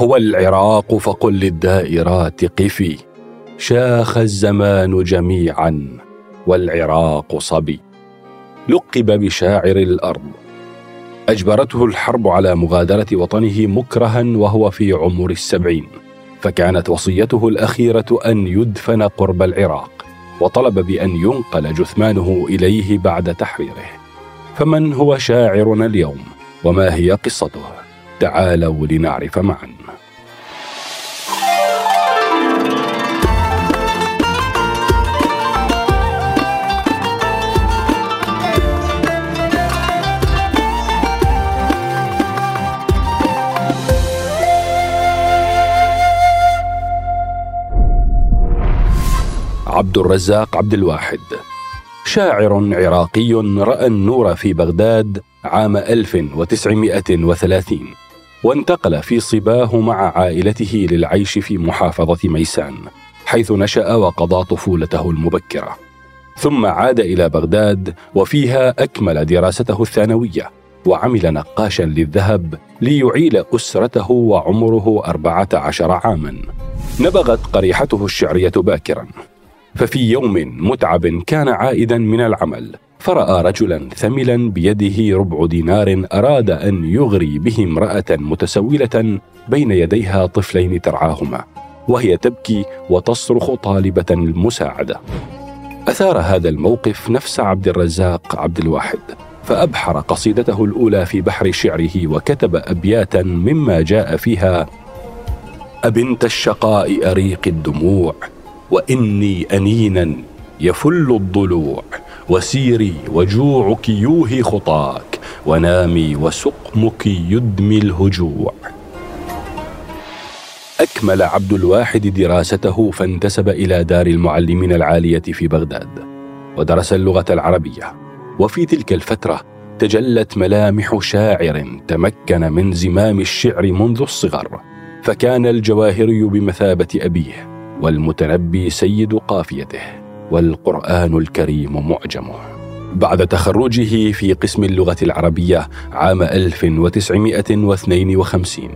هو العراق فقل للدائرات قفي. شاخ الزمان جميعا والعراق صبي. لقب بشاعر الأرض. أجبرته الحرب على مغادرة وطنه مكرها وهو في عمر السبعين. فكانت وصيته الأخيرة أن يدفن قرب العراق وطلب بأن ينقل جثمانه إليه بعد تحريره. فمن هو شاعرنا اليوم؟ وما هي قصته؟ تعالوا لنعرف معا. عبد الرزاق عبد الواحد شاعر عراقي رأى النور في بغداد عام 1930 وانتقل في صباه مع عائلته للعيش في محافظة ميسان حيث نشأ وقضى طفولته المبكرة. ثم عاد إلى بغداد وفيها أكمل دراسته الثانوية وعمل نقاشا للذهب ليعيل أسرته وعمره أربعة عشر عاما. نبغت قريحته الشعرية باكرا. ففي يوم متعب كان عائدا من العمل فرأى رجلا ثملا بيده ربع دينار أراد أن يغري به امرأة متسولة بين يديها طفلين ترعاهما وهي تبكي وتصرخ طالبة المساعدة. أثار هذا الموقف نفس عبد الرزاق عبد الواحد فأبحر قصيدته الأولى في بحر شعره وكتب ابياتا مما جاء فيها أبنت الشقاء أريق الدموع وإني انينا يفل الضلوع. وسيري وجوعك يوهي خطاك ونامي وسقمك يدمي الهجوع. أكمل عبد الواحد دراسته فانتسب إلى دار المعلمين العالية في بغداد ودرس اللغة العربية. وفي تلك الفترة تجلت ملامح شاعر تمكن من زمام الشعر منذ الصغر فكان الجواهري بمثابة أبيه والمتنبي سيد قافيته. والقرآن الكريم معجمه بعد تخرجه في قسم اللغة العربية عام 1952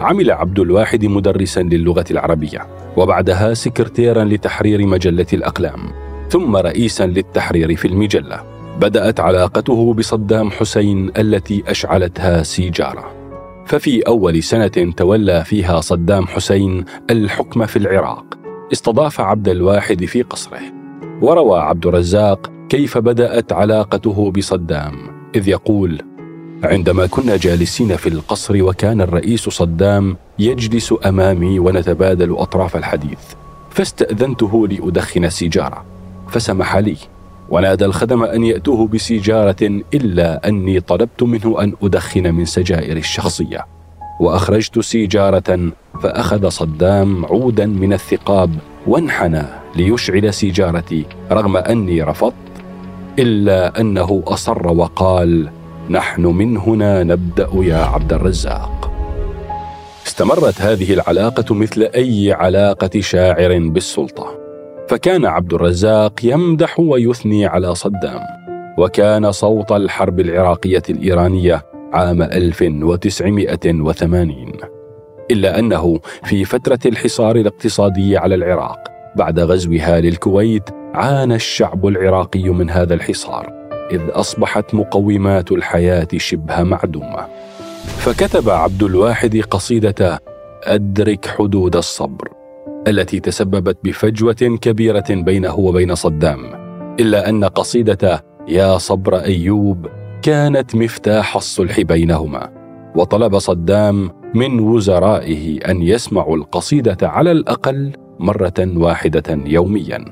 عمل عبد الواحد مدرسا للغة العربية وبعدها سكرتيرا لتحرير مجلة الأقلام ثم رئيسا للتحرير في المجلة. بدأت علاقته بصدام حسين التي أشعلتها سيجارة. ففي أول سنة تولى فيها صدام حسين الحكم في العراق. استضاف عبد الواحد في قصره. وروى عبد الرزاق كيف بدأت علاقته بصدام إذ يقول عندما كنا جالسين في القصر وكان الرئيس صدام يجلس أمامي ونتبادل أطراف الحديث فاستأذنته لأدخن سيجارة فسمح لي ونادى الخدم أن يأتوه بسيجارة إلا أني طلبت منه أن أدخن من سجائر الشخصية وأخرجت سيجارة فأخذ صدام عودا من الثقاب وانحنى ليشعل سيجارتي رغم أني رفضت إلا أنه أصر وقال نحن من هنا نبدأ يا عبد الرزاق. استمرت هذه العلاقة مثل أي علاقة شاعر بالسلطة. فكان عبد الرزاق يمدح ويثني على صدام وكان صوت الحرب العراقية الإيرانية عام 1980 إلا أنه في فترة الحصار الاقتصادي على العراق بعد غزوها للكويت عانى الشعب العراقي من هذا الحصار إذ أصبحت مقومات الحياة شبه معدومة. فكتب عبد الواحد قصيدة أدرك حدود الصبر التي تسببت بفجوة كبيرة بينه وبين صدام إلا أن قصيدة يا صبر أيوب كانت مفتاح الصلح بينهما. وطلب صدام من وزرائه أن يسمعوا القصيدة على الأقل مرة واحدة يوميا.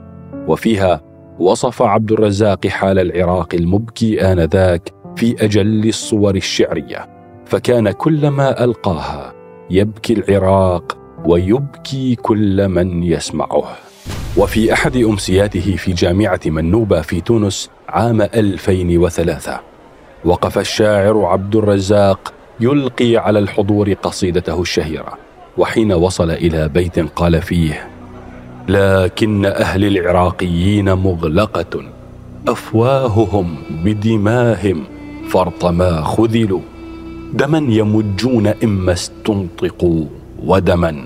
وفيها وصف عبد الرزاق حال العراق المبكي آنذاك في أجل الصور الشعرية. فكان كلما ألقاها يبكي العراق ويبكي كل من يسمعه. وفي أحد أمسياته في جامعة منوبة في تونس عام 2003 وقف الشاعر عبد الرزاق يلقي على الحضور قصيدته الشهيرة وحين وصل إلى بيت قال فيه لكن أهل العراقيين مغلقة. أفواههم بدماهم فرط ما خذلوا. دما يمجون إما استنطقوا ودما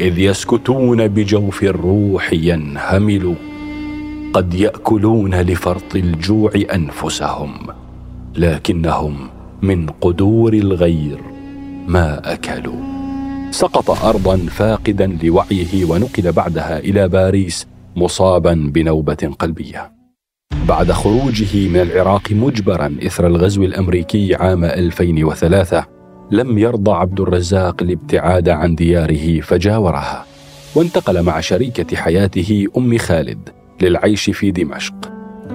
إذ يسكتون بجوف الروح ينهمل. قد يأكلون لفرط الجوع أنفسهم لكنهم من قدور الغير ما أكلوا. سقط أرضا فاقدا لوعيه ونقل بعدها إلى باريس مصابا بنوبة قلبية. بعد خروجه من العراق مجبرا إثر الغزو الأمريكي عام 2003 لم يرضى عبد الرزاق الابتعاد عن دياره فجاورها وانتقل مع شريكة حياته أم خالد للعيش في دمشق.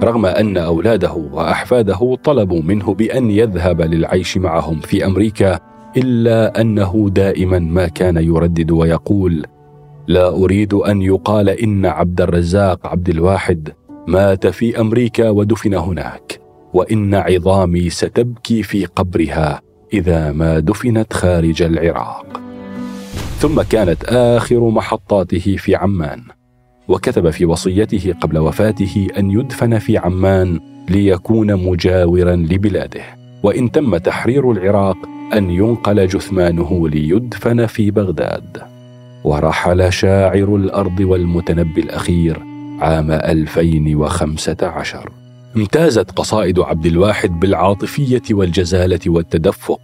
رغم أن أولاده وأحفاده طلبوا منه بأن يذهب للعيش معهم في أمريكا إلا أنه دائما ما كان يردد ويقول لا أريد أن يقال إن عبد الرزاق عبد الواحد مات في أمريكا ودفن هناك وإن عظامي ستبكي في قبرها إذا ما دفنت خارج العراق. ثم كانت آخر محطاته في عمان وكتب في وصيته قبل وفاته أن يدفن في عمان ليكون مجاورا لبلاده وإن تم تحرير العراق أن ينقل جثمانه ليدفن في بغداد. ورحل شاعر الأرض والمتنبي الأخير عام 2015 امتازت قصائد عبد الواحد بالعاطفية والجزالة والتدفق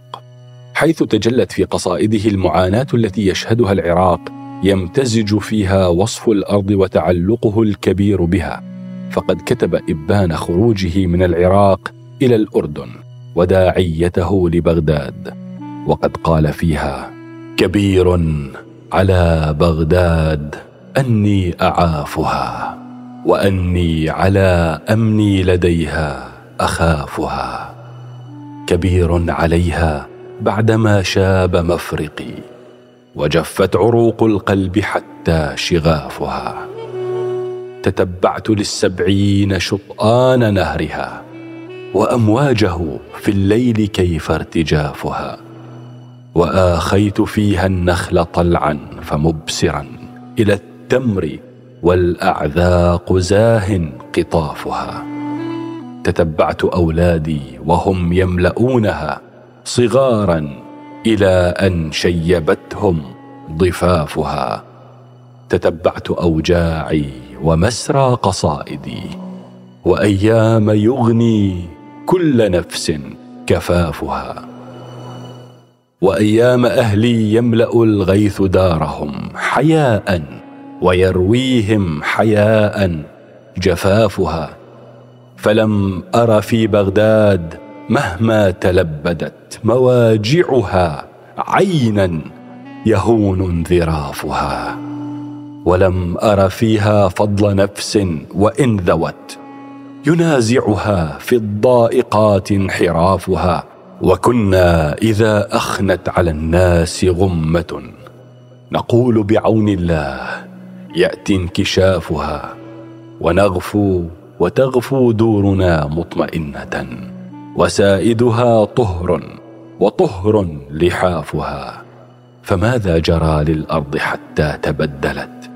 حيث تجلت في قصائده المعاناة التي يشهدها العراق يمتزج فيها وصف الأرض وتعلقه الكبير بها. فقد كتب إبان خروجه من العراق إلى الأردن. وداعيته لبغداد وقد قال فيها كبير على بغداد أني أعافها وأني على أمني لديها أخافها. كبير عليها بعدما شاب مفرقي وجفت عروق القلب حتى شغافها. تتبعت للسبعين شطآن نهرها وأمواجه في الليل كيف ارتجافها. وآخيت فيها النخل طلعا فمبصرا إلى التمر والأعذاق زاه قطافها. تتبعت أولادي وهم يملؤونها صغارا إلى أن شيبتهم ضفافها. تتبعت أوجاعي ومسرى قصائدي. وأيام يغني كل نفس كفافها. وأيام أهلي يملأ الغيث دارهم حياء ويرويهم حياء جفافها. فلم أر في بغداد مهما تلبدت مواجعها عينا يهون انذرافها. ولم أر فيها فضل نفس وإن ذوت ينازعها في الضائقات انحرافها وكنا إذا أخنت على الناس غمة. نقول بعون الله يأتي انكشافها ونغفو وتغفو دورنا مطمئنة. وسائدها طهر وطهر لحافها. فماذا جرى للأرض حتى تبدلت؟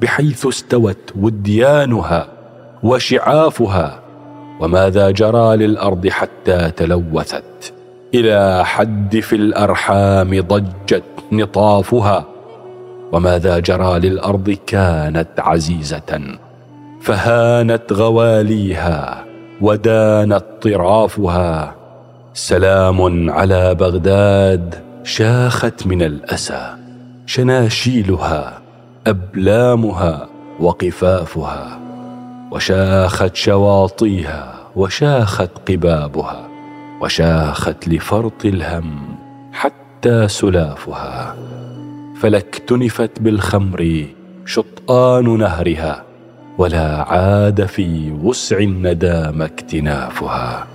بحيث استوت وديانها. وشعافها وماذا جرى للأرض حتى تلوثت. إلى حد في الأرحام ضجت نطافها وماذا جرى للأرض كانت عزيزة. فهانت غواليها ودانت طرافها. سلام على بغداد شاخت من الأسى شناشيلها أبلامها وقفافها. وشاخت شواطيها وشاخت قبابها وشاخت لفرط الهم حتى سلافها. فلا اكتنفت بالخمر شطآن نهرها ولا عاد في وسع الندام اكتنافها.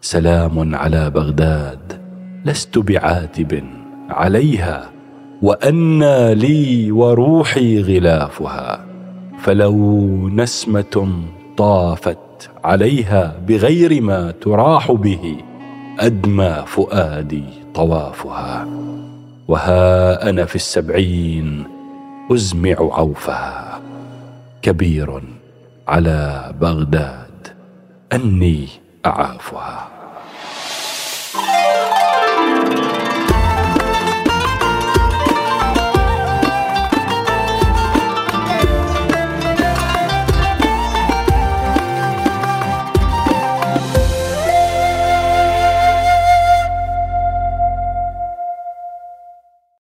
سلام على بغداد لست بعاتب عليها وأنى لي وروحي غلافها. فلو نسمة طافت عليها بغير ما تراح به أدمى فؤادي طوافها. وها أنا في السبعين أزمع عوفها. كبير على بغداد أني أعافها.